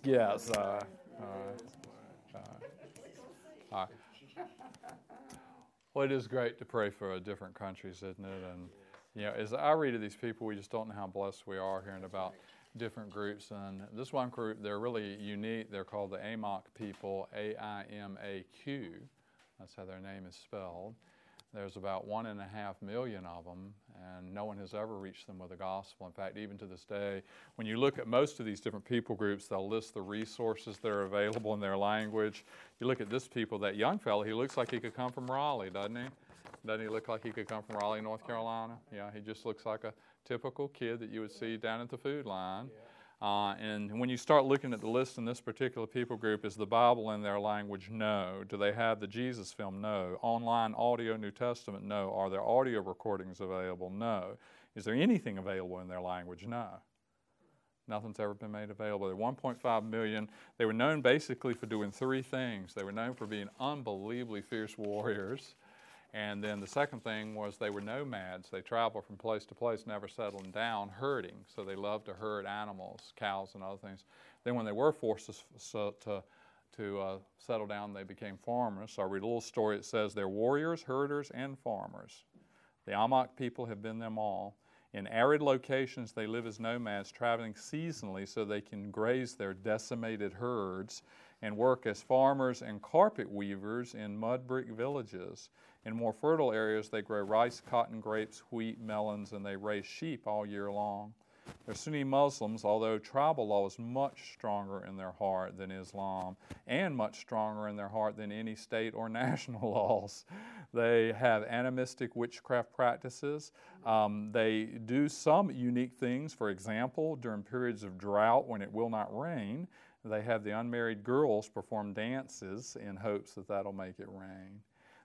gets. Uh, uh, uh, all right. Well, it is great to pray for different countries, isn't it? And you know, as I read of these people, we just don't know how blessed we are hearing about different groups. And this one group, they're really unique. They're called the Aimaq people, A I M A Q. That's how their name is spelled. There's about one and a half million of them, and no one has ever reached them with the gospel. In fact, even to this day, when you look at most of these different people groups, they'll list the resources that are available in their language. You look at this people, that young fellow, he looks like he could come from Raleigh, doesn't he? Doesn't he look like he could come from Raleigh, North Carolina? Yeah, he just looks like a typical kid that you would see down at the food line. Uh, and when you start looking at the list in this particular people group, is the Bible in their language? No. Do they have the Jesus film? No. Online audio New Testament? No. Are there audio recordings available? No. Is there anything available in their language? No. Nothing's ever been made available. They're 1.5 million. They were known basically for doing three things. They were known for being unbelievably fierce warriors. And then the second thing was they were nomads. They traveled from place to place, never settling down, herding. So they loved to herd animals, cows, and other things. Then, when they were forced to, to, to uh, settle down, they became farmers. So I read a little story. It says they're warriors, herders, and farmers. The Aimaq people have been them all. In arid locations, they live as nomads, traveling seasonally so they can graze their decimated herds and work as farmers and carpet weavers in mud brick villages. In more fertile areas, they grow rice, cotton, grapes, wheat, melons, and they raise sheep all year long. They're Sunni Muslims, although tribal law is much stronger in their heart than Islam, and much stronger in their heart than any state or national laws. They have animistic witchcraft practices. Um, they do some unique things. For example, during periods of drought when it will not rain, they have the unmarried girls perform dances in hopes that that'll make it rain.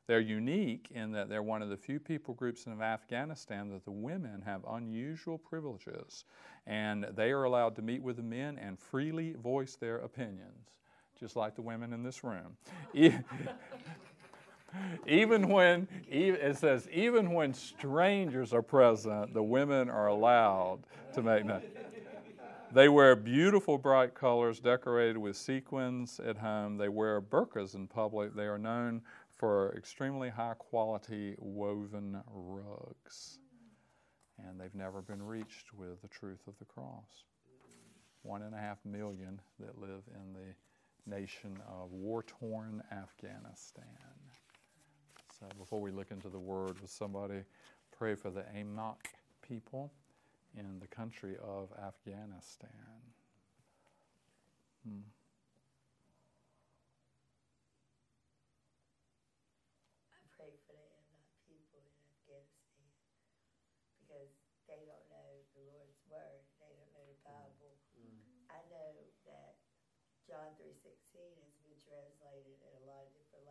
They're unique in that they're one of the few people groups in Afghanistan that the women have unusual privileges, and they are allowed to meet with the men and freely voice their opinions, just like the women in this room. even when it says even when strangers are present, the women are allowed to make that. They wear beautiful bright colors decorated with sequins at home. They wear burqas in public. They are known for extremely high quality woven rugs. And they've never been reached with the truth of the cross. One and a half million that live in the nation of war torn Afghanistan. So before we look into the word, would somebody pray for the Aimaq people in the country of Afghanistan? Hmm.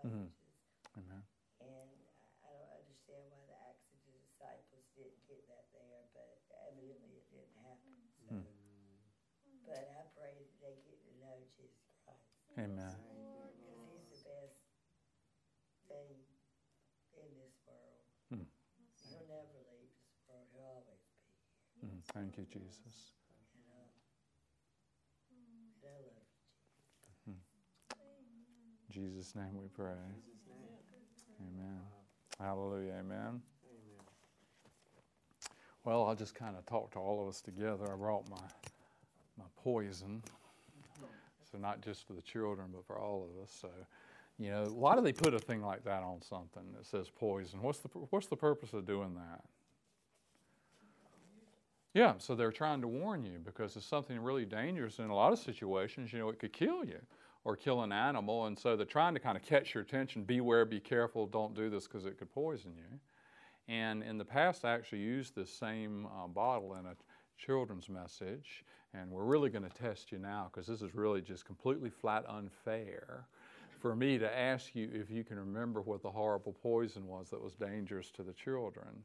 languages. Mm-hmm. Amen. And I don't understand why the Acts of the Disciples didn't get that there, but evidently it didn't happen. So, mm. But I pray that they get to know Jesus Christ. Amen. Because He's the best thing in this world. Mm. He'll never leave this world. He'll always be here. Mm. Thank you, Jesus. Jesus' name we pray. Amen. Hallelujah. Amen. Well, I'll just kind of talk to all of us together. I brought my my poison. So not just for the children, but for all of us. So, you know, why do they put a thing like that on something that says poison? What's the what's the purpose of doing that? Yeah, so they're trying to warn you because it's something really dangerous in a lot of situations. You know, it could kill you or kill an animal. And so they're trying to kind of catch your attention beware, be careful, don't do this because it could poison you. And in the past, I actually used this same uh, bottle in a children's message. And we're really going to test you now because this is really just completely flat unfair for me to ask you if you can remember what the horrible poison was that was dangerous to the children.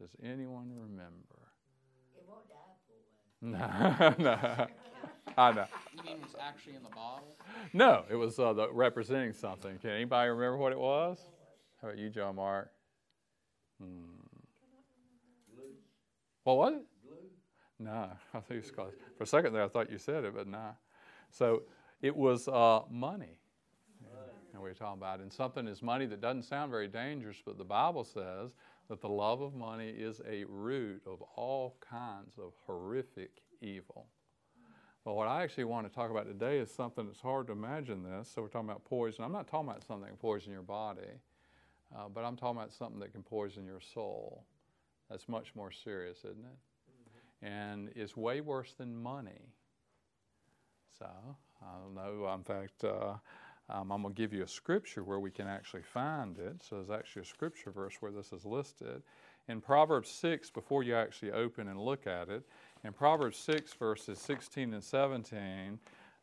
Does anyone remember? It won't die No, no. I know. You mean it's actually in the bottle? No, it was uh, the, representing something. Can anybody remember what it was? How about you, John Mark? Hmm. What was it? No, I think it's called. For a second there, I thought you said it, but no. So it was uh, money. And we were talking about, and something is money that doesn't sound very dangerous, but the Bible says that the love of money is a root of all kinds of horrific evil. But what I actually want to talk about today is something that's hard to imagine this. So we're talking about poison. I'm not talking about something that can poison your body, uh, but I'm talking about something that can poison your soul. That's much more serious, isn't it? And it's way worse than money. So I don't know. In fact, uh, um, I'm going to give you a scripture where we can actually find it. So there's actually a scripture verse where this is listed. In Proverbs 6, before you actually open and look at it, in Proverbs 6, verses 16 and 17,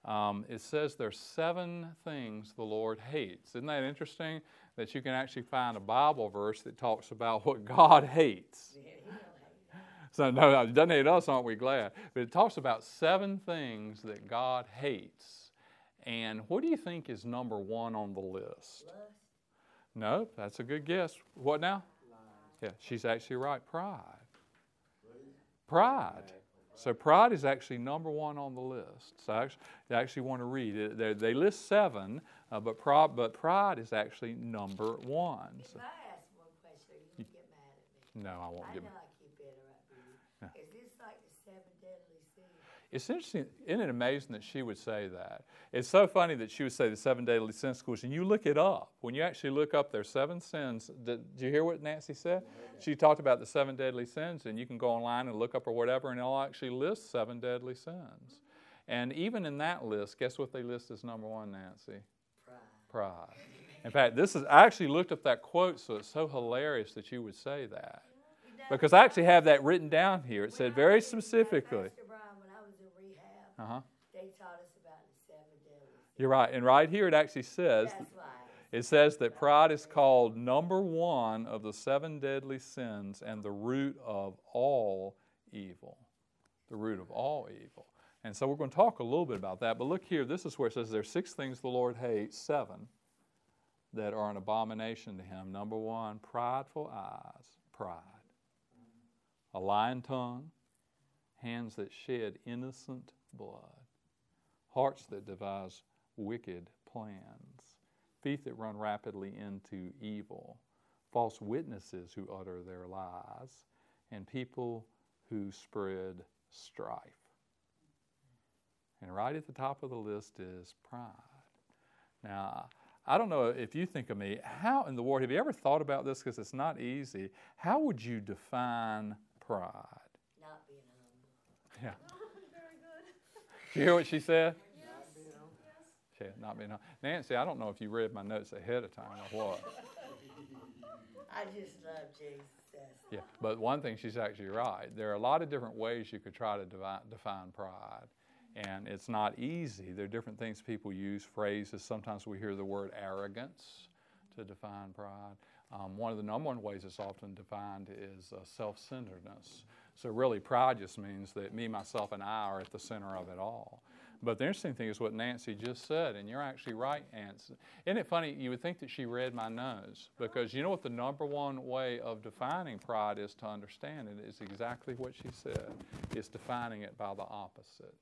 um, it says there's seven things the Lord hates. Isn't that interesting? That you can actually find a Bible verse that talks about what God hates. So, no, it doesn't hate us, aren't we glad? But it talks about seven things that God hates. And what do you think is number one on the list? No, that's a good guess. What now? Yeah, she's actually right. Pride. Pride. So pride is actually number one on the list. So I actually, I actually want to read it. They, they list seven, uh, but, pride, but pride is actually number one. So, if I ask one question, you get mad at me. No, I won't I get mad. Is this like the seven deadly sins? It's interesting, isn't it amazing that she would say that? It's so funny that she would say the seven deadly sins, because and you look it up. When you actually look up their seven sins, did, did you hear what Nancy said? She talked about the seven deadly sins, and you can go online and look up or whatever, and it'll actually list seven deadly sins. And even in that list, guess what they list as number one, Nancy? Pride. Pride. In fact, this is I actually looked up that quote, so it's so hilarious that you would say that. Because I actually have that written down here. It said very specifically. Pastor Brian, when I was in rehab, Uh-huh. they taught us about the seven deadly. You're right. And right here it actually says That's why. it says that pride is called number one of the seven deadly sins and the root of all evil. The root of all evil. And so we're going to talk a little bit about that. But look here, this is where it says there are six things the Lord hates, seven that are an abomination to him. Number one, prideful eyes, pride. A lying tongue, hands that shed innocent blood, hearts that devise wicked plans, feet that run rapidly into evil, false witnesses who utter their lies, and people who spread strife. And right at the top of the list is pride. Now, I don't know if you think of me, how in the world, have you ever thought about this? Because it's not easy. How would you define pride? Not being humble. Yeah. Very good. Did you hear what she said? Yes. Yeah, not being Nancy, I don't know if you read my notes ahead of time or what. I just love Jesus. Yeah, but one thing she's actually right. There are a lot of different ways you could try to define pride, and it's not easy. There are different things people use, phrases. Sometimes we hear the word arrogance to define pride. Um, one of the number one ways it's often defined is uh, self centeredness. So, really, pride just means that me, myself, and I are at the center of it all. But the interesting thing is what Nancy just said, and you're actually right, Nancy. Isn't it funny? You would think that she read my nose because you know what the number one way of defining pride is to understand it is exactly what she said. It's defining it by the opposite.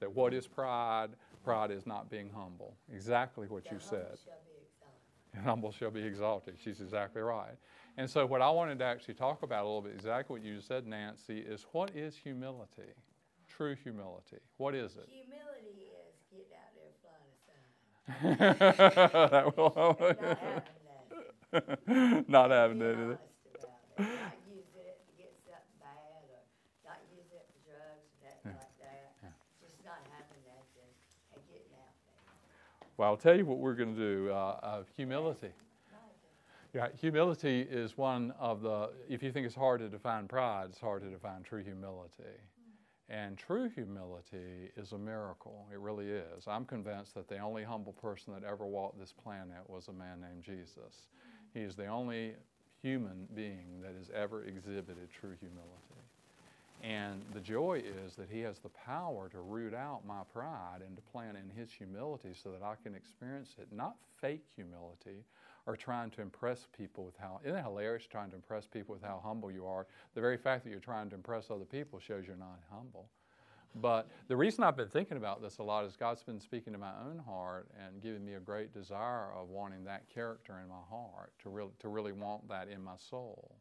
That what is pride? Pride is not being humble. Exactly what the you humble said. shall be exalted. And humble shall be exalted. She's exactly right. And so, what I wanted to actually talk about a little bit, exactly what you said, Nancy, is what is humility? True humility. What is it? Humility is getting out there flying a sign. that will Not having that. not having Being it. honest about it. Not using it to get something bad or not using it for drugs and that like that. Just not having that and, and getting out there. Well, I'll tell you what we're going to do. Uh, uh, humility. Yeah, humility is one of the. If you think it's hard to define pride, it's hard to define true humility. And true humility is a miracle. It really is. I'm convinced that the only humble person that ever walked this planet was a man named Jesus. He is the only human being that has ever exhibited true humility. And the joy is that he has the power to root out my pride and to plant in his humility so that I can experience it. Not fake humility or trying to impress people with how, isn't it hilarious trying to impress people with how humble you are? The very fact that you're trying to impress other people shows you're not humble. But the reason I've been thinking about this a lot is God's been speaking to my own heart and giving me a great desire of wanting that character in my heart, to really, to really want that in my soul.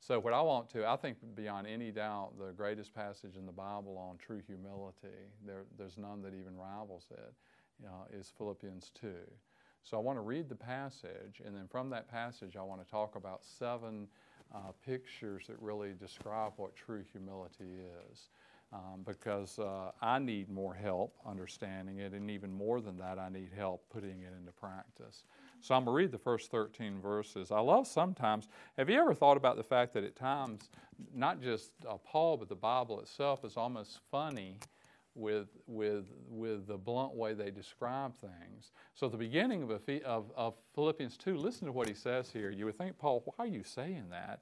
So, what I want to, I think beyond any doubt, the greatest passage in the Bible on true humility, there, there's none that even rivals it, you know, is Philippians 2. So, I want to read the passage, and then from that passage, I want to talk about seven uh, pictures that really describe what true humility is um, because uh, I need more help understanding it, and even more than that, I need help putting it into practice. So I'm going to read the first 13 verses. I love sometimes, have you ever thought about the fact that at times, not just uh, Paul, but the Bible itself is almost funny with, with, with the blunt way they describe things. So at the beginning of, of, of Philippians 2, listen to what he says here. You would think, Paul, why are you saying that?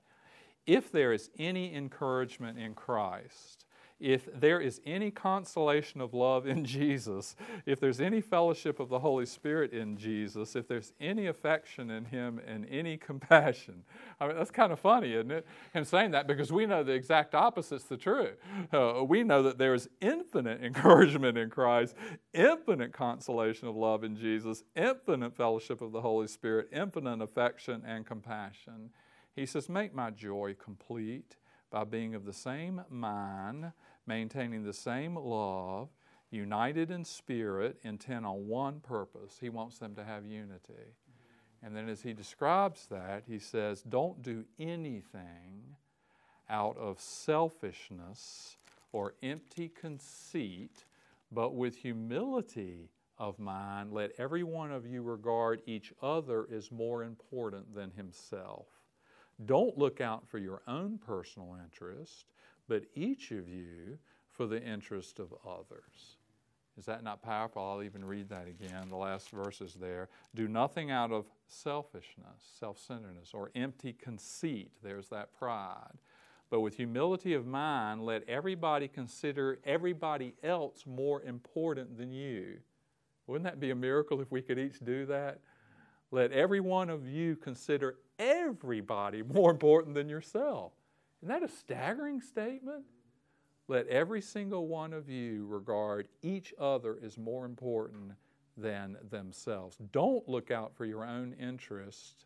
If there is any encouragement in Christ, if there is any consolation of love in Jesus, if there's any fellowship of the Holy Spirit in Jesus, if there's any affection in Him and any compassion. I mean, that's kind of funny, isn't it? Him saying that because we know the exact opposite's the truth. Uh, we know that there is infinite encouragement in Christ, infinite consolation of love in Jesus, infinite fellowship of the Holy Spirit, infinite affection and compassion. He says, Make my joy complete by being of the same mind maintaining the same love, united in spirit, intent on one purpose. He wants them to have unity. And then as he describes that, he says, Don't do anything out of selfishness or empty conceit, but with humility of mind, let every one of you regard each other as more important than himself. Don't look out for your own personal interest, but each of you for the interest of others. Is that not powerful? I'll even read that again. The last verses there. Do nothing out of selfishness, self centeredness, or empty conceit. There's that pride. But with humility of mind, let everybody consider everybody else more important than you. Wouldn't that be a miracle if we could each do that? Let every one of you consider everybody more important than yourself. Isn't that a staggering statement? Let every single one of you regard each other as more important than themselves. Don't look out for your own interest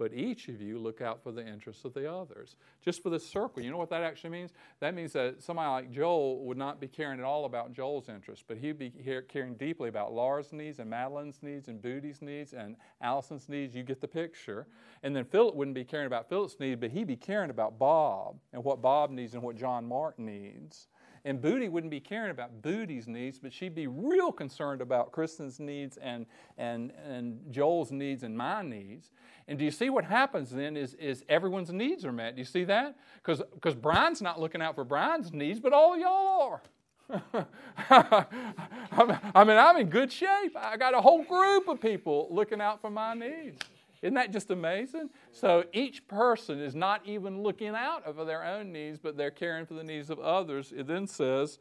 but each of you look out for the interests of the others. Just for the circle, you know what that actually means? That means that somebody like Joel would not be caring at all about Joel's interests, but he'd be caring deeply about Laura's needs and Madeline's needs and Booty's needs and Allison's needs. You get the picture. And then Philip wouldn't be caring about Philip's needs, but he'd be caring about Bob and what Bob needs and what John Mark needs. And Booty wouldn't be caring about Booty's needs, but she'd be real concerned about Kristen's needs and, and, and Joel's needs and my needs. And do you see what happens then is, is everyone's needs are met? Do you see that? Because Brian's not looking out for Brian's needs, but all y'all are. I mean, I'm in good shape. I got a whole group of people looking out for my needs. Isn't that just amazing? So each person is not even looking out for their own needs, but they're caring for the needs of others. It then says,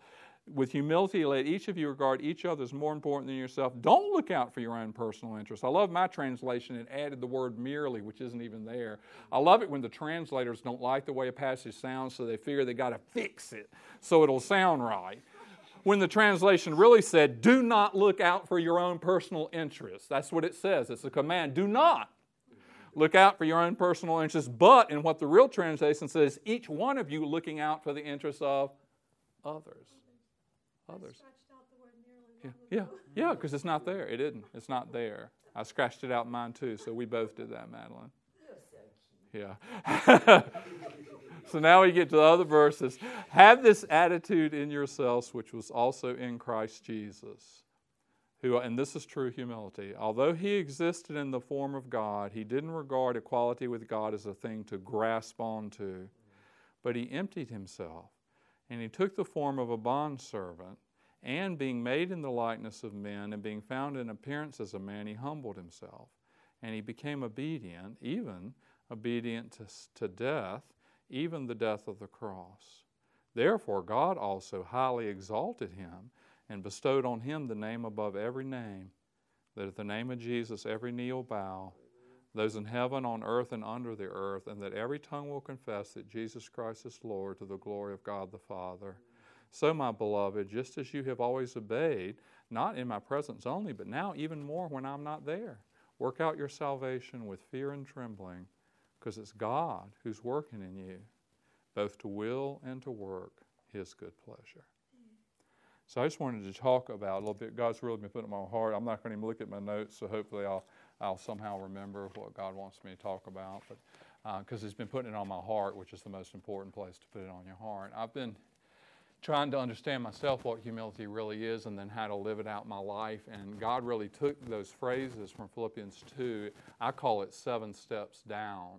with humility, let each of you regard each other as more important than yourself. Don't look out for your own personal interests. I love my translation. It added the word merely, which isn't even there. I love it when the translators don't like the way a passage sounds, so they figure they got to fix it so it'll sound right. When the translation really said, do not look out for your own personal interests. That's what it says. It's a command. Do not look out for your own personal interests, but in what the real translation says, each one of you looking out for the interests of others. Others. Yeah, yeah, yeah, because it's not there. It didn't. It's not there. I scratched it out in mine too, so we both did that, Madeline. Yeah. so now we get to the other verses. Have this attitude in yourselves, which was also in Christ Jesus who, and this is true humility, although he existed in the form of God, he didn't regard equality with God as a thing to grasp onto, but he emptied himself, and he took the form of a bondservant, and being made in the likeness of men, and being found in appearance as a man, he humbled himself, and he became obedient, even obedient to, to death, even the death of the cross. Therefore, God also highly exalted him and bestowed on him the name above every name, that at the name of Jesus every knee will bow, those in heaven, on earth, and under the earth, and that every tongue will confess that Jesus Christ is Lord to the glory of God the Father. So, my beloved, just as you have always obeyed, not in my presence only, but now even more when I'm not there, work out your salvation with fear and trembling, because it's God who's working in you, both to will and to work His good pleasure. So I just wanted to talk about a little bit. God's really been putting in my heart. I'm not going to even look at my notes, so hopefully I'll I'll somehow remember what God wants me to talk about. But because uh, He's been putting it on my heart, which is the most important place to put it on your heart. I've been trying to understand myself what humility really is and then how to live it out in my life. And God really took those phrases from Philippians 2. I call it seven steps down.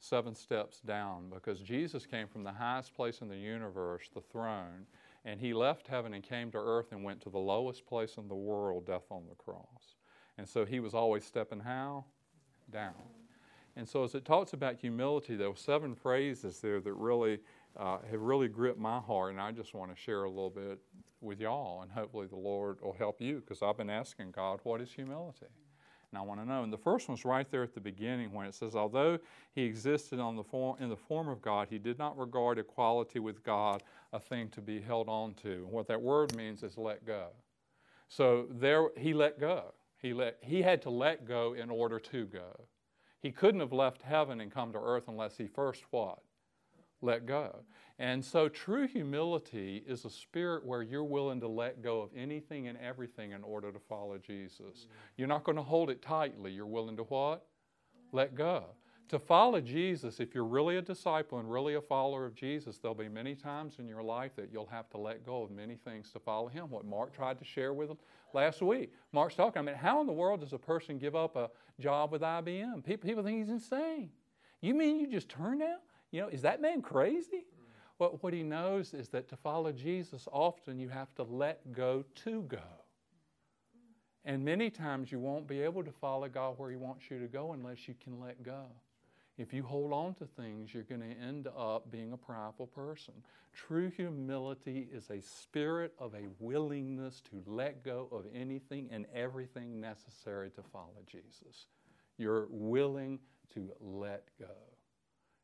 Seven steps down because Jesus came from the highest place in the universe, the throne, and he left heaven and came to earth and went to the lowest place in the world, death on the cross. And so he was always stepping how? Down. And so as it talks about humility, there were seven phrases there that really uh, have really gripped my heart, and I just want to share a little bit with y'all, and hopefully the Lord will help you because I've been asking God, what is humility? And I want to know. And the first one's right there at the beginning when it says, although he existed the form, in the form of God, he did not regard equality with God a thing to be held on to. And what that word means is let go. So there, he let go. He, let, he had to let go in order to go. He couldn't have left heaven and come to earth unless he first what? let go. And so, true humility is a spirit where you're willing to let go of anything and everything in order to follow Jesus. Mm. You're not going to hold it tightly. You're willing to what? Let go. To follow Jesus, if you're really a disciple and really a follower of Jesus, there'll be many times in your life that you'll have to let go of many things to follow Him. What Mark tried to share with him last week. Mark's talking, I mean, how in the world does a person give up a job with IBM? People, people think he's insane. You mean you just turned out? You know, is that man crazy? Well, what he knows is that to follow Jesus, often you have to let go to go. And many times you won't be able to follow God where He wants you to go unless you can let go. If you hold on to things, you're going to end up being a prideful person. True humility is a spirit of a willingness to let go of anything and everything necessary to follow Jesus. You're willing to let go.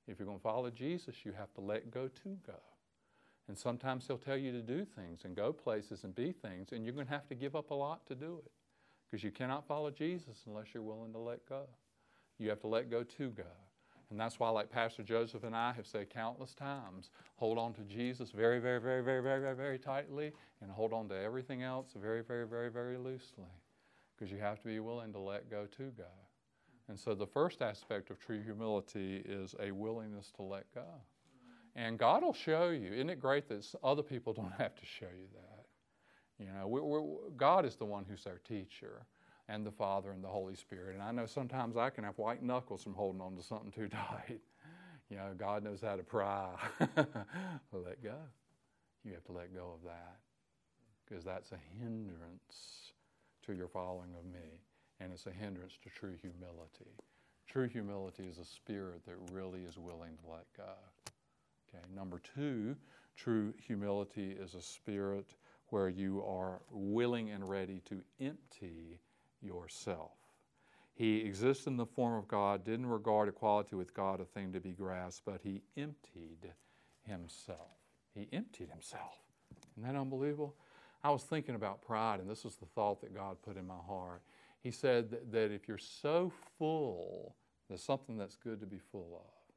If you're going to follow Jesus, you have to let go to go. And sometimes He'll tell you to do things and go places and be things, and you're going to have to give up a lot to do it because you cannot follow Jesus unless you're willing to let go. You have to let go to go. And that's why, like Pastor Joseph and I have said countless times, hold on to Jesus very, very, very, very, very, very, very tightly and hold on to everything else very, very, very, very loosely because you have to be willing to let go to go. And so the first aspect of true humility is a willingness to let go. And God will show you. Isn't it great that other people don't have to show you that? You know, we're, we're, God is the one who's our teacher, and the Father and the Holy Spirit. And I know sometimes I can have white knuckles from holding on to something too tight. You know, God knows how to pry. let go. You have to let go of that because that's a hindrance to your following of me and it's a hindrance to true humility. True humility is a spirit that really is willing to let go. Okay, number two, true humility is a spirit where you are willing and ready to empty yourself. He exists in the form of God, didn't regard equality with God a thing to be grasped, but he emptied himself. He emptied himself. Isn't that unbelievable? I was thinking about pride, and this is the thought that God put in my heart. He said that, that if you're so full, there's something that's good to be full of.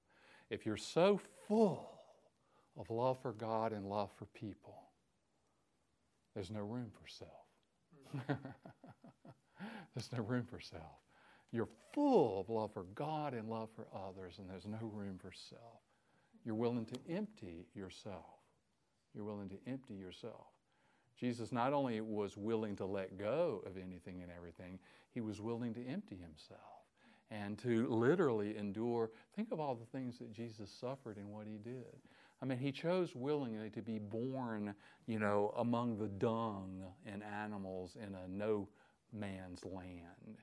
If you're so full of love for God and love for people, there's no room for self. there's no room for self. You're full of love for God and love for others, and there's no room for self. You're willing to empty yourself. You're willing to empty yourself. Jesus not only was willing to let go of anything and everything, he was willing to empty himself and to literally endure. Think of all the things that Jesus suffered and what he did. I mean, he chose willingly to be born, you know, among the dung and animals in a no man's land.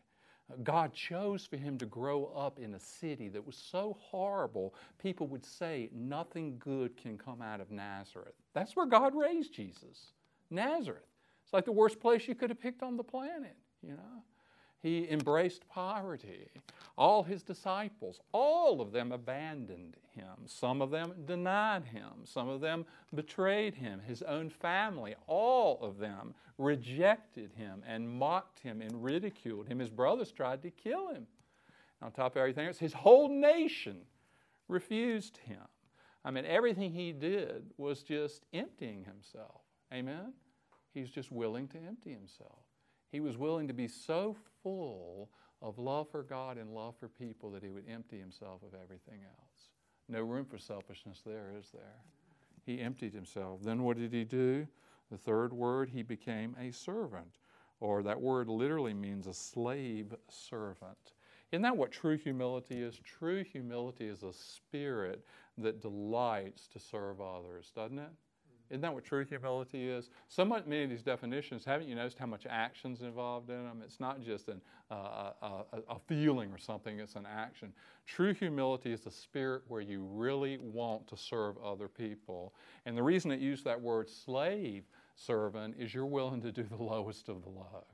God chose for him to grow up in a city that was so horrible, people would say nothing good can come out of Nazareth. That's where God raised Jesus, Nazareth. It's like the worst place you could have picked on the planet, you know. He embraced poverty. All his disciples, all of them abandoned him. Some of them denied him. Some of them betrayed him. His own family, all of them rejected him and mocked him and ridiculed him. His brothers tried to kill him. On top of everything else, his whole nation refused him. I mean, everything he did was just emptying himself. Amen? He's just willing to empty himself. He was willing to be so full of love for God and love for people that he would empty himself of everything else. No room for selfishness there, is there? He emptied himself. Then what did he do? The third word, he became a servant, or that word literally means a slave servant. Isn't that what true humility is? True humility is a spirit that delights to serve others, doesn't it? Isn't that what true humility is? So much, many of these definitions, haven't you noticed how much action's involved in them? It's not just an, uh, a, a feeling or something, it's an action. True humility is a spirit where you really want to serve other people. And the reason it used that word slave servant is you're willing to do the lowest of the low.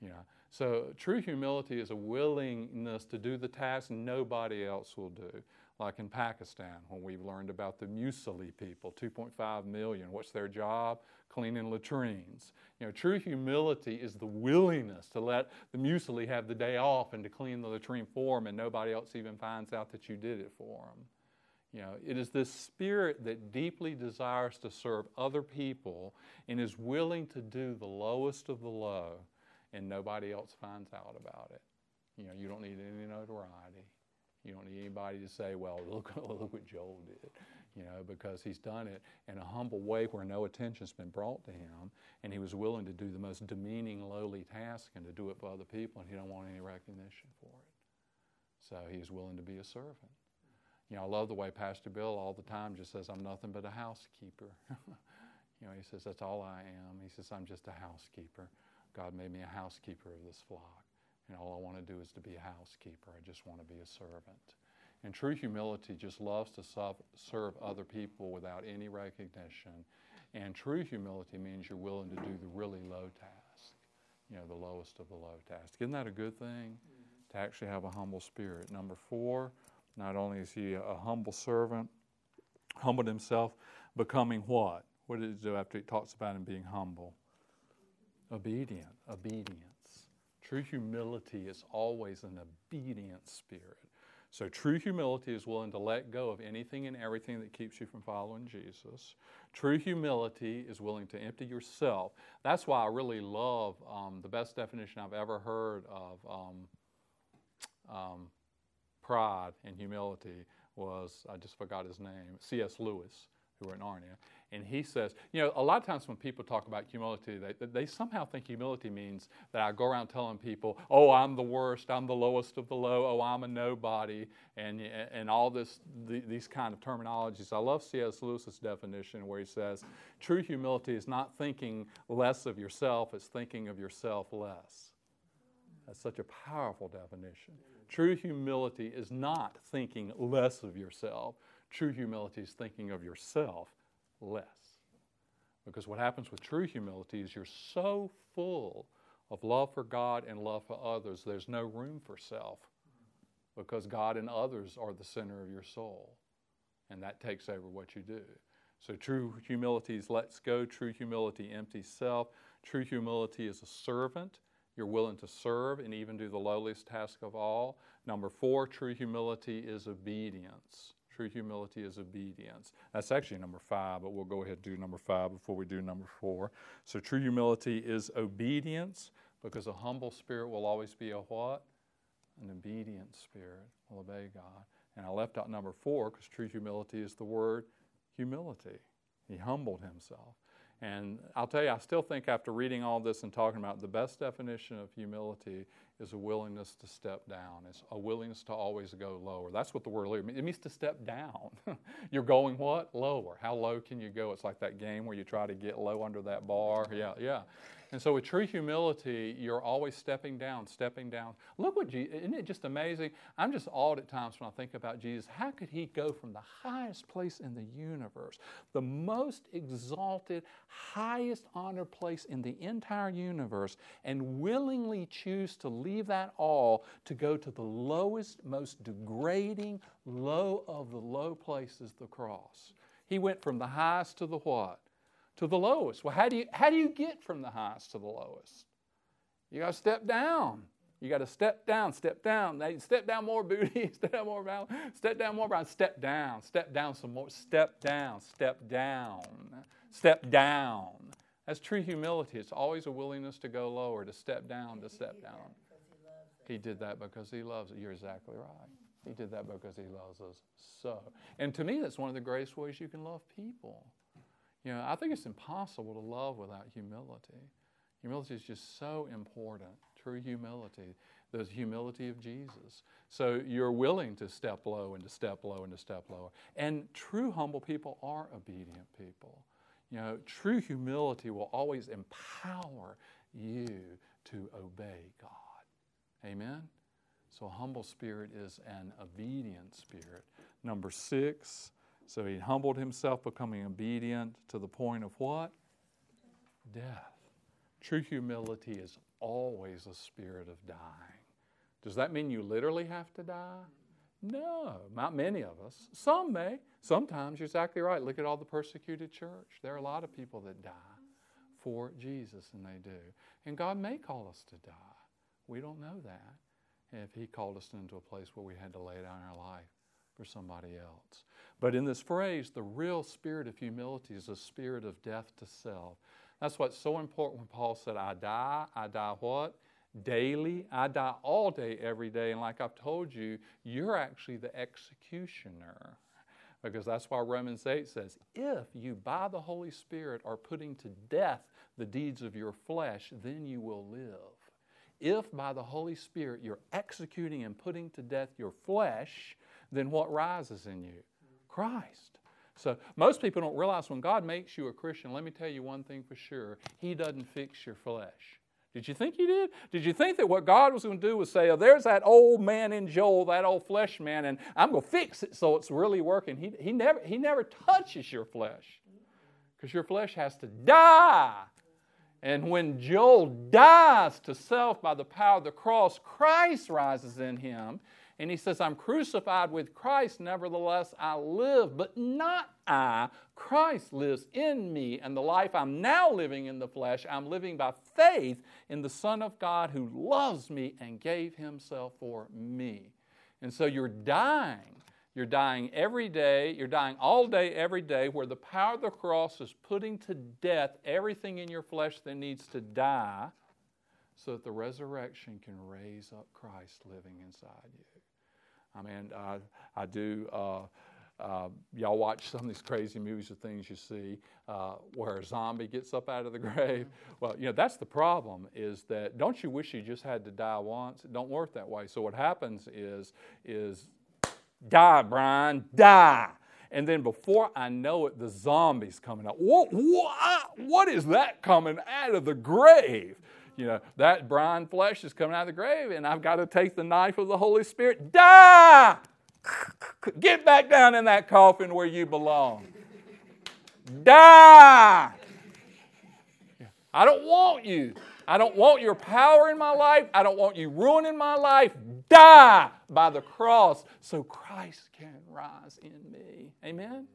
You know? So true humility is a willingness to do the task nobody else will do like in Pakistan when we've learned about the Musalli people, 2.5 million. What's their job? Cleaning latrines. You know, true humility is the willingness to let the Musalli have the day off and to clean the latrine for them and nobody else even finds out that you did it for them. You know, it is this spirit that deeply desires to serve other people and is willing to do the lowest of the low and nobody else finds out about it. You know, you don't need any notoriety. You don't need anybody to say, well, look, look what Joel did, you know, because he's done it in a humble way where no attention's been brought to him, and he was willing to do the most demeaning, lowly task and to do it for other people, and he don't want any recognition for it. So he's willing to be a servant. You know, I love the way Pastor Bill all the time just says, I'm nothing but a housekeeper. you know, he says, that's all I am. He says, I'm just a housekeeper. God made me a housekeeper of this flock. And all I want to do is to be a housekeeper. I just want to be a servant. And true humility just loves to serve other people without any recognition. And true humility means you're willing to do the really low task, you know, the lowest of the low task. Isn't that a good thing? Mm-hmm. To actually have a humble spirit. Number four, not only is he a humble servant, humbled himself, becoming what? What did he do after he talks about him being humble? Obedient, obedient. True humility is always an obedient spirit. So, true humility is willing to let go of anything and everything that keeps you from following Jesus. True humility is willing to empty yourself. That's why I really love um, the best definition I've ever heard of um, um, pride and humility was, I just forgot his name, C.S. Lewis, who in Narnia. And he says, you know, a lot of times when people talk about humility, they, they somehow think humility means that I go around telling people, oh, I'm the worst, I'm the lowest of the low, oh, I'm a nobody, and, and all this, the, these kind of terminologies. I love C.S. Lewis's definition where he says, true humility is not thinking less of yourself, it's thinking of yourself less. That's such a powerful definition. True humility is not thinking less of yourself. True humility is thinking of yourself less. Because what happens with true humility is you're so full of love for God and love for others, there's no room for self because God and others are the center of your soul. And that takes over what you do. So true humility is let's go. True humility empties self. True humility is a servant. You're willing to serve and even do the lowliest task of all. Number four, true humility is obedience. True humility is obedience. That's actually number five, but we'll go ahead and do number five before we do number four. So, true humility is obedience because a humble spirit will always be a what? An obedient spirit will obey God. And I left out number four because true humility is the word humility. He humbled himself. And I'll tell you, I still think after reading all this and talking about it, the best definition of humility is a willingness to step down. It's a willingness to always go lower. That's what the word means. It means to step down. You're going what? Lower. How low can you go? It's like that game where you try to get low under that bar. Yeah, yeah. And so, with true humility, you're always stepping down, stepping down. Look what Jesus, isn't it just amazing? I'm just awed at times when I think about Jesus. How could he go from the highest place in the universe, the most exalted, highest honored place in the entire universe, and willingly choose to leave that all to go to the lowest, most degrading, low of the low places, the cross? He went from the highest to the what? To the lowest. Well, how do you, how do you get from the highest to the lowest? You got to step down. You got to step down, step down. Now, step down more, booty. Step down more, brown. Step down more, brown. Step down. Step down some more. Step down. Step down. Step down. That's true humility. It's always a willingness to go lower, to step down, to step down. He did that because he loves it. You're exactly right. He did that because he loves us so. And to me, that's one of the greatest ways you can love people. You know, I think it's impossible to love without humility. Humility is just so important. True humility, the humility of Jesus. So you're willing to step low and to step low and to step lower. And true humble people are obedient people. You know, true humility will always empower you to obey God. Amen? So a humble spirit is an obedient spirit. Number six, so he humbled himself, becoming obedient to the point of what? Death. True humility is always a spirit of dying. Does that mean you literally have to die? No, not many of us. Some may. Sometimes you're exactly right. Look at all the persecuted church. There are a lot of people that die for Jesus, and they do. And God may call us to die. We don't know that if He called us into a place where we had to lay down our life for somebody else. But in this phrase, the real spirit of humility is a spirit of death to self. That's what's so important when Paul said, I die, I die what? Daily. I die all day, every day. And like I've told you, you're actually the executioner. Because that's why Romans 8 says, if you by the Holy Spirit are putting to death the deeds of your flesh, then you will live. If by the Holy Spirit you're executing and putting to death your flesh, then what rises in you? Christ. So most people don't realize when God makes you a Christian, let me tell you one thing for sure He doesn't fix your flesh. Did you think He did? Did you think that what God was going to do was say, oh, there's that old man in Joel, that old flesh man, and I'm going to fix it so it's really working? He, he, never, he never touches your flesh because your flesh has to die. And when Joel dies to self by the power of the cross, Christ rises in him and he says, I'm crucified with Christ, nevertheless I live, but not I. Christ lives in me, and the life I'm now living in the flesh, I'm living by faith in the Son of God who loves me and gave himself for me. And so you're dying. You're dying every day. You're dying all day, every day, where the power of the cross is putting to death everything in your flesh that needs to die so that the resurrection can raise up Christ living inside you. I mean, I, I do. Uh, uh, y'all watch some of these crazy movies or things you see uh, where a zombie gets up out of the grave. Well, you know that's the problem. Is that don't you wish you just had to die once? It don't work that way. So what happens is is die, Brian, die. And then before I know it, the zombie's coming out. What, what, what is that coming out of the grave? You know, that Brian flesh is coming out of the grave, and I've got to take the knife of the Holy Spirit. Die! Get back down in that coffin where you belong. Die! I don't want you. I don't want your power in my life. I don't want you ruining my life. Die by the cross so Christ can rise in me. Amen?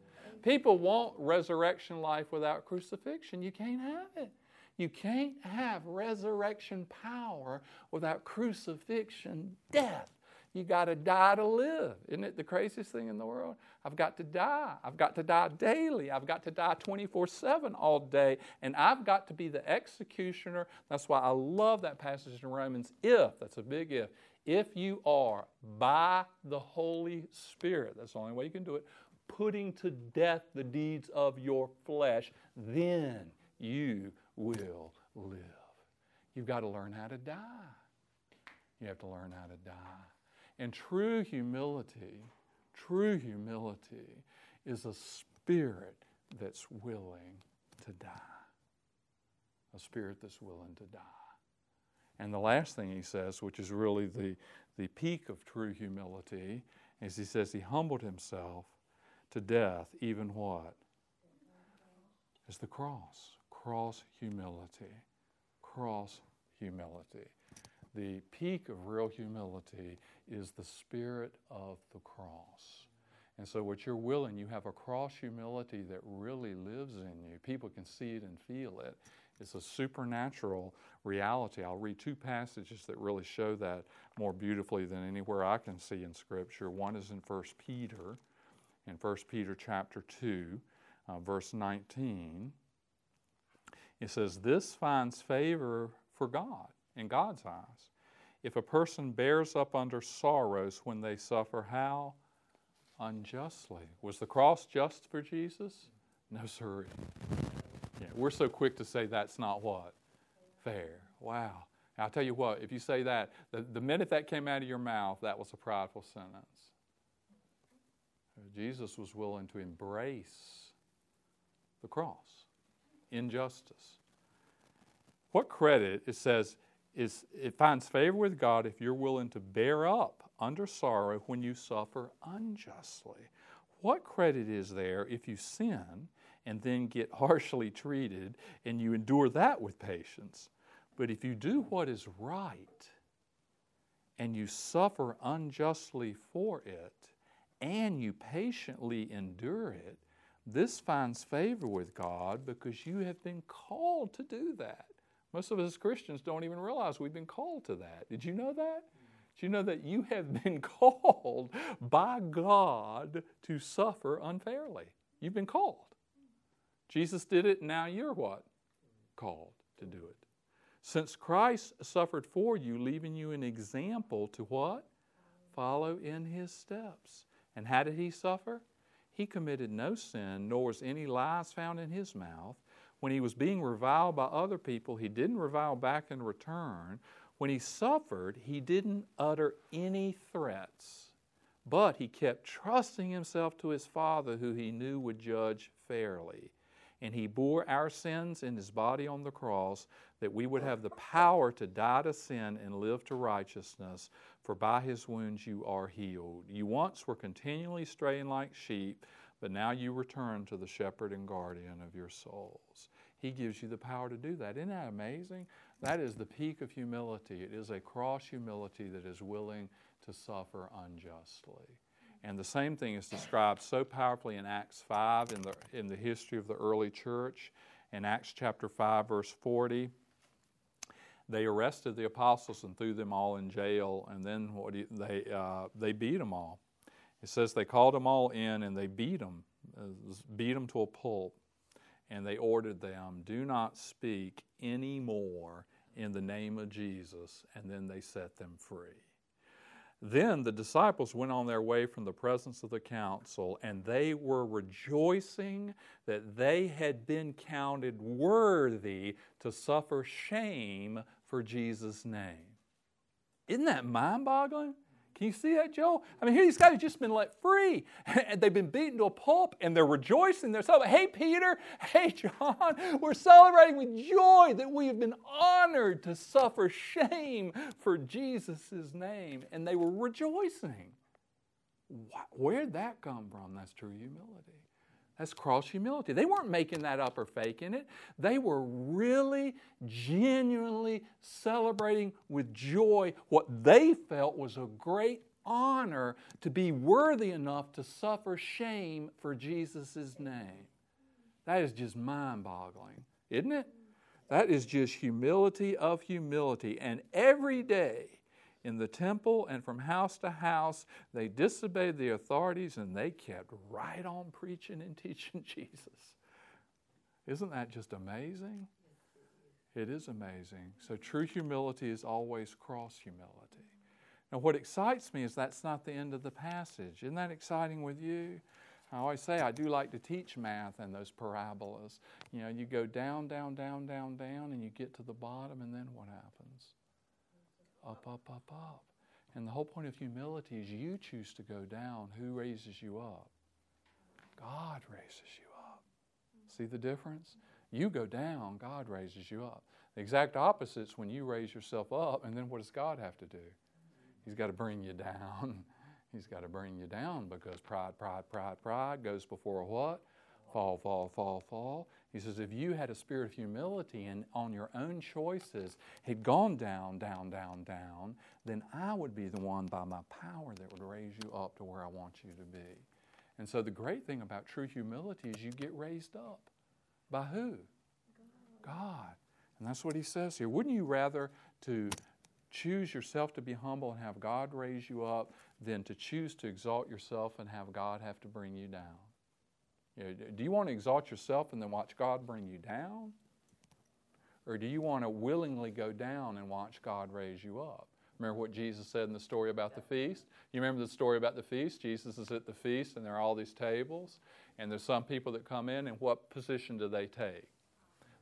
People want resurrection life without crucifixion. You can't have it. You can't have resurrection power without crucifixion death. You got to die to live. Isn't it the craziest thing in the world? I've got to die. I've got to die daily. I've got to die 24 7 all day. And I've got to be the executioner. That's why I love that passage in Romans. If, that's a big if, if you are by the Holy Spirit, that's the only way you can do it, putting to death the deeds of your flesh, then you will live. You've got to learn how to die. You have to learn how to die. And true humility, true humility is a spirit that's willing to die. a spirit that's willing to die. And the last thing he says, which is really the, the peak of true humility, is he says he humbled himself to death, even what? Is the cross. Cross humility. Cross humility. The peak of real humility is the spirit of the cross. And so, what you're willing, you have a cross humility that really lives in you. People can see it and feel it. It's a supernatural reality. I'll read two passages that really show that more beautifully than anywhere I can see in Scripture. One is in 1 Peter, in 1 Peter chapter 2, uh, verse 19. It says, This finds favor for God, in God's eyes. If a person bears up under sorrows when they suffer, how? Unjustly. Was the cross just for Jesus? No, sir. Yeah, we're so quick to say that's not what? Fair. Wow. I'll tell you what, if you say that, the, the minute that came out of your mouth, that was a prideful sentence. Jesus was willing to embrace the cross, injustice. What credit, it says, is it finds favor with God if you're willing to bear up under sorrow when you suffer unjustly. What credit is there if you sin and then get harshly treated and you endure that with patience? But if you do what is right and you suffer unjustly for it and you patiently endure it, this finds favor with God because you have been called to do that. Most of us Christians don't even realize we've been called to that. Did you know that? Did you know that you have been called by God to suffer unfairly? You've been called. Jesus did it, now you're what? Called to do it. Since Christ suffered for you, leaving you an example to what? Follow in his steps. And how did he suffer? He committed no sin, nor was any lies found in his mouth. When he was being reviled by other people, he didn't revile back in return. When he suffered, he didn't utter any threats, but he kept trusting himself to his Father, who he knew would judge fairly. And he bore our sins in his body on the cross, that we would have the power to die to sin and live to righteousness. For by his wounds you are healed. You once were continually straying like sheep but now you return to the shepherd and guardian of your souls. He gives you the power to do that. Isn't that amazing? That is the peak of humility. It is a cross humility that is willing to suffer unjustly. And the same thing is described so powerfully in Acts 5 in the, in the history of the early church. In Acts chapter 5, verse 40, they arrested the apostles and threw them all in jail, and then what you, they, uh, they beat them all. It says they called them all in and they beat them, uh, beat them to a pulp, and they ordered them, do not speak any more in the name of Jesus, and then they set them free. Then the disciples went on their way from the presence of the council, and they were rejoicing that they had been counted worthy to suffer shame for Jesus' name. Isn't that mind boggling? Can you see that, Joel? I mean, here these guys have just been let free, and they've been beaten to a pulp, and they're rejoicing. They're celebrating. Hey, Peter. Hey, John. We're celebrating with joy that we have been honored to suffer shame for Jesus' name, and they were rejoicing. Where'd that come from? That's true humility. That's cross humility. They weren't making that up or faking it. They were really, genuinely celebrating with joy what they felt was a great honor to be worthy enough to suffer shame for Jesus' name. That is just mind boggling, isn't it? That is just humility of humility. And every day, in the temple and from house to house. They disobeyed the authorities and they kept right on preaching and teaching Jesus. Isn't that just amazing? It is amazing. So, true humility is always cross humility. Now, what excites me is that's not the end of the passage. Isn't that exciting with you? I always say I do like to teach math and those parabolas. You know, you go down, down, down, down, down, and you get to the bottom, and then what happens? Up, up, up, up. And the whole point of humility is you choose to go down. Who raises you up? God raises you up. See the difference? You go down, God raises you up. The exact opposite is when you raise yourself up, and then what does God have to do? He's got to bring you down. He's got to bring you down because pride, pride, pride, pride goes before a what? Fall, fall, fall, fall. He says, if you had a spirit of humility and on your own choices had gone down, down, down, down, then I would be the one by my power that would raise you up to where I want you to be. And so the great thing about true humility is you get raised up. By who? God. And that's what he says here. Wouldn't you rather to choose yourself to be humble and have God raise you up than to choose to exalt yourself and have God have to bring you down? You know, do you want to exalt yourself and then watch God bring you down? Or do you want to willingly go down and watch God raise you up? Remember what Jesus said in the story about the feast? You remember the story about the feast? Jesus is at the feast and there are all these tables, and there's some people that come in, and what position do they take?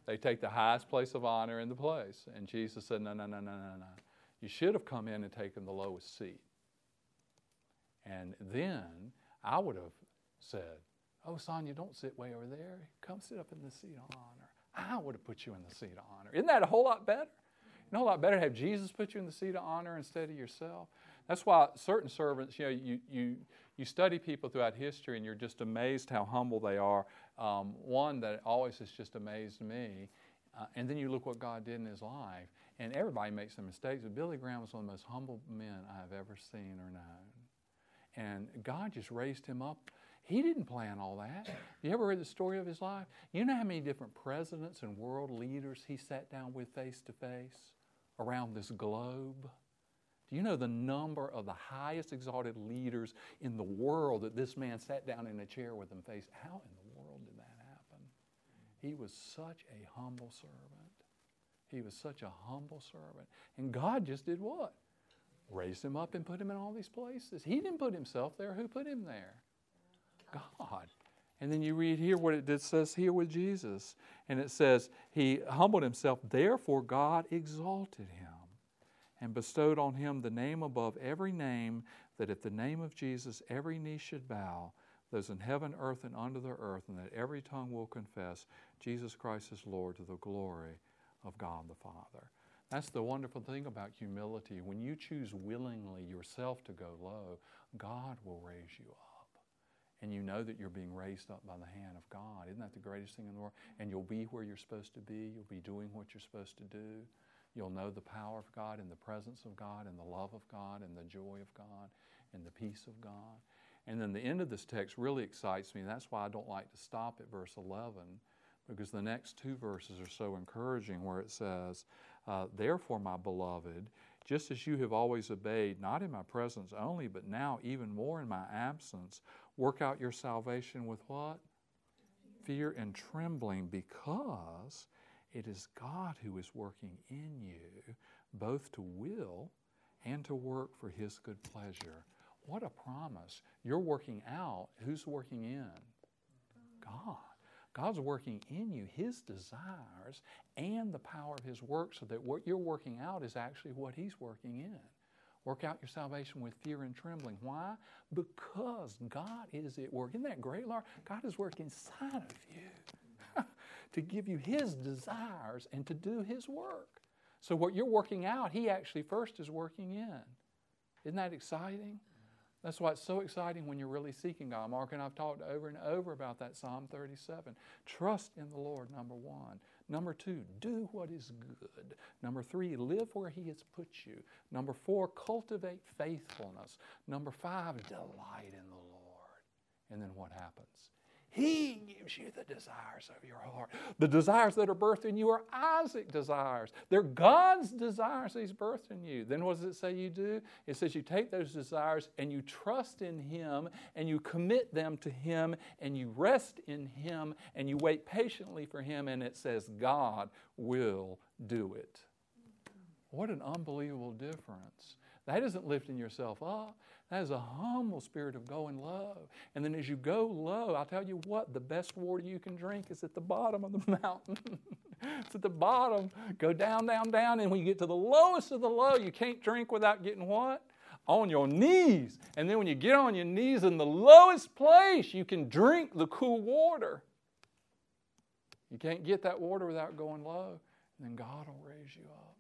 They take the highest place of honor in the place. And Jesus said, No, no, no, no, no, no. You should have come in and taken the lowest seat. And then I would have said, Oh, Sonia, don't sit way over there. Come sit up in the seat of honor. I would have put you in the seat of honor. Isn't that a whole lot better? A lot better to have Jesus put you in the seat of honor instead of yourself. That's why certain servants, you know, you, you, you study people throughout history and you're just amazed how humble they are. Um, one that always has just amazed me, uh, and then you look what God did in his life, and everybody makes some mistakes, but Billy Graham was one of the most humble men I've ever seen or known. And God just raised him up. He didn't plan all that. You ever read the story of his life? You know how many different presidents and world leaders he sat down with face to face around this globe? Do you know the number of the highest exalted leaders in the world that this man sat down in a chair with them face? How in the world did that happen? He was such a humble servant. He was such a humble servant. And God just did what? Raised him up and put him in all these places. He didn't put himself there. Who put him there? God. And then you read here what it says here with Jesus. And it says, He humbled himself, therefore God exalted him and bestowed on him the name above every name, that at the name of Jesus every knee should bow, those in heaven, earth, and under the earth, and that every tongue will confess Jesus Christ is Lord to the glory of God the Father. That's the wonderful thing about humility. When you choose willingly yourself to go low, God will raise you up. And you know that you're being raised up by the hand of God. Isn't that the greatest thing in the world? And you'll be where you're supposed to be. You'll be doing what you're supposed to do. You'll know the power of God and the presence of God and the love of God and the joy of God and the peace of God. And then the end of this text really excites me. That's why I don't like to stop at verse 11 because the next two verses are so encouraging where it says, uh, Therefore, my beloved, just as you have always obeyed, not in my presence only, but now even more in my absence, work out your salvation with what? Fear and trembling because it is God who is working in you, both to will and to work for His good pleasure. What a promise. You're working out. Who's working in? God. God's working in you His desires and the power of His work so that what you're working out is actually what He's working in. Work out your salvation with fear and trembling. Why? Because God is at work. Isn't that great, Lord? God is working inside of you to give you His desires and to do His work. So, what you're working out, He actually first is working in. Isn't that exciting? That's why it's so exciting when you're really seeking God. Mark and I've talked over and over about that Psalm 37. Trust in the Lord, number one. Number two, do what is good. Number three, live where He has put you. Number four, cultivate faithfulness. Number five, delight in the Lord. And then what happens? He gives you the desires of your heart. The desires that are birthed in you are Isaac desires. They're God's desires He's birthed in you. Then what does it say you do? It says you take those desires and you trust in Him and you commit them to Him and you rest in Him and you wait patiently for Him and it says God will do it. What an unbelievable difference. That isn't lifting yourself up. That is a humble spirit of going low. And then as you go low, I'll tell you what, the best water you can drink is at the bottom of the mountain. it's at the bottom. Go down, down, down. And when you get to the lowest of the low, you can't drink without getting what? On your knees. And then when you get on your knees in the lowest place, you can drink the cool water. You can't get that water without going low. And then God will raise you up.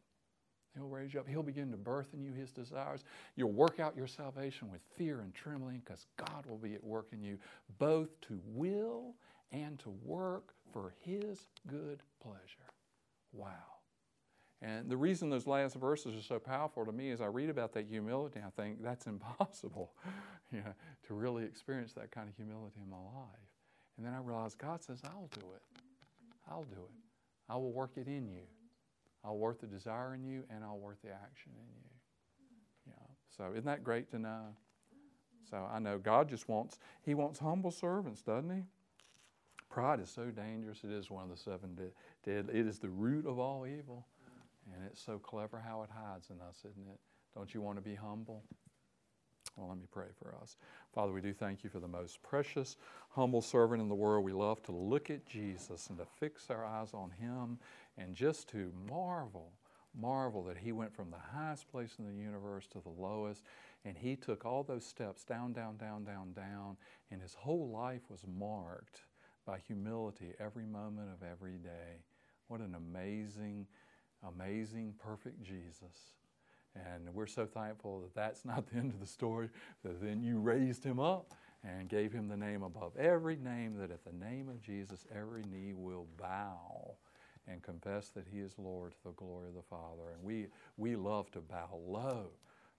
He'll raise you up. He'll begin to birth in you His desires. You'll work out your salvation with fear and trembling because God will be at work in you, both to will and to work for His good pleasure. Wow. And the reason those last verses are so powerful to me is I read about that humility, I think that's impossible you know, to really experience that kind of humility in my life. And then I realize God says, I'll do it. I'll do it. I will work it in you. I'll work the desire in you and I'll work the action in you. Yeah. So isn't that great to know? So I know God just wants, He wants humble servants, doesn't He? Pride is so dangerous. It is one of the seven dead. It is the root of all evil. And it's so clever how it hides in us, isn't it? Don't you want to be humble? Well, let me pray for us. Father, we do thank you for the most precious, humble servant in the world. We love to look at Jesus and to fix our eyes on him and just to marvel, marvel that he went from the highest place in the universe to the lowest. And he took all those steps down, down, down, down, down. And his whole life was marked by humility every moment of every day. What an amazing, amazing, perfect Jesus. And we're so thankful that that's not the end of the story, that then you raised him up and gave him the name above every name, that at the name of Jesus, every knee will bow and confess that he is Lord to the glory of the Father. And we, we love to bow low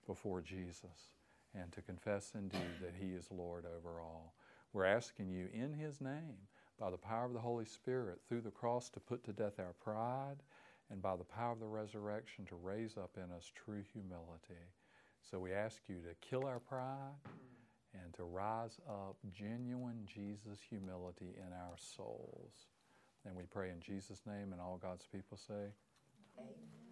before Jesus and to confess indeed that he is Lord over all. We're asking you in his name, by the power of the Holy Spirit, through the cross to put to death our pride and by the power of the resurrection to raise up in us true humility. So we ask you to kill our pride and to rise up genuine Jesus humility in our souls. And we pray in Jesus' name, and all God's people say, Amen.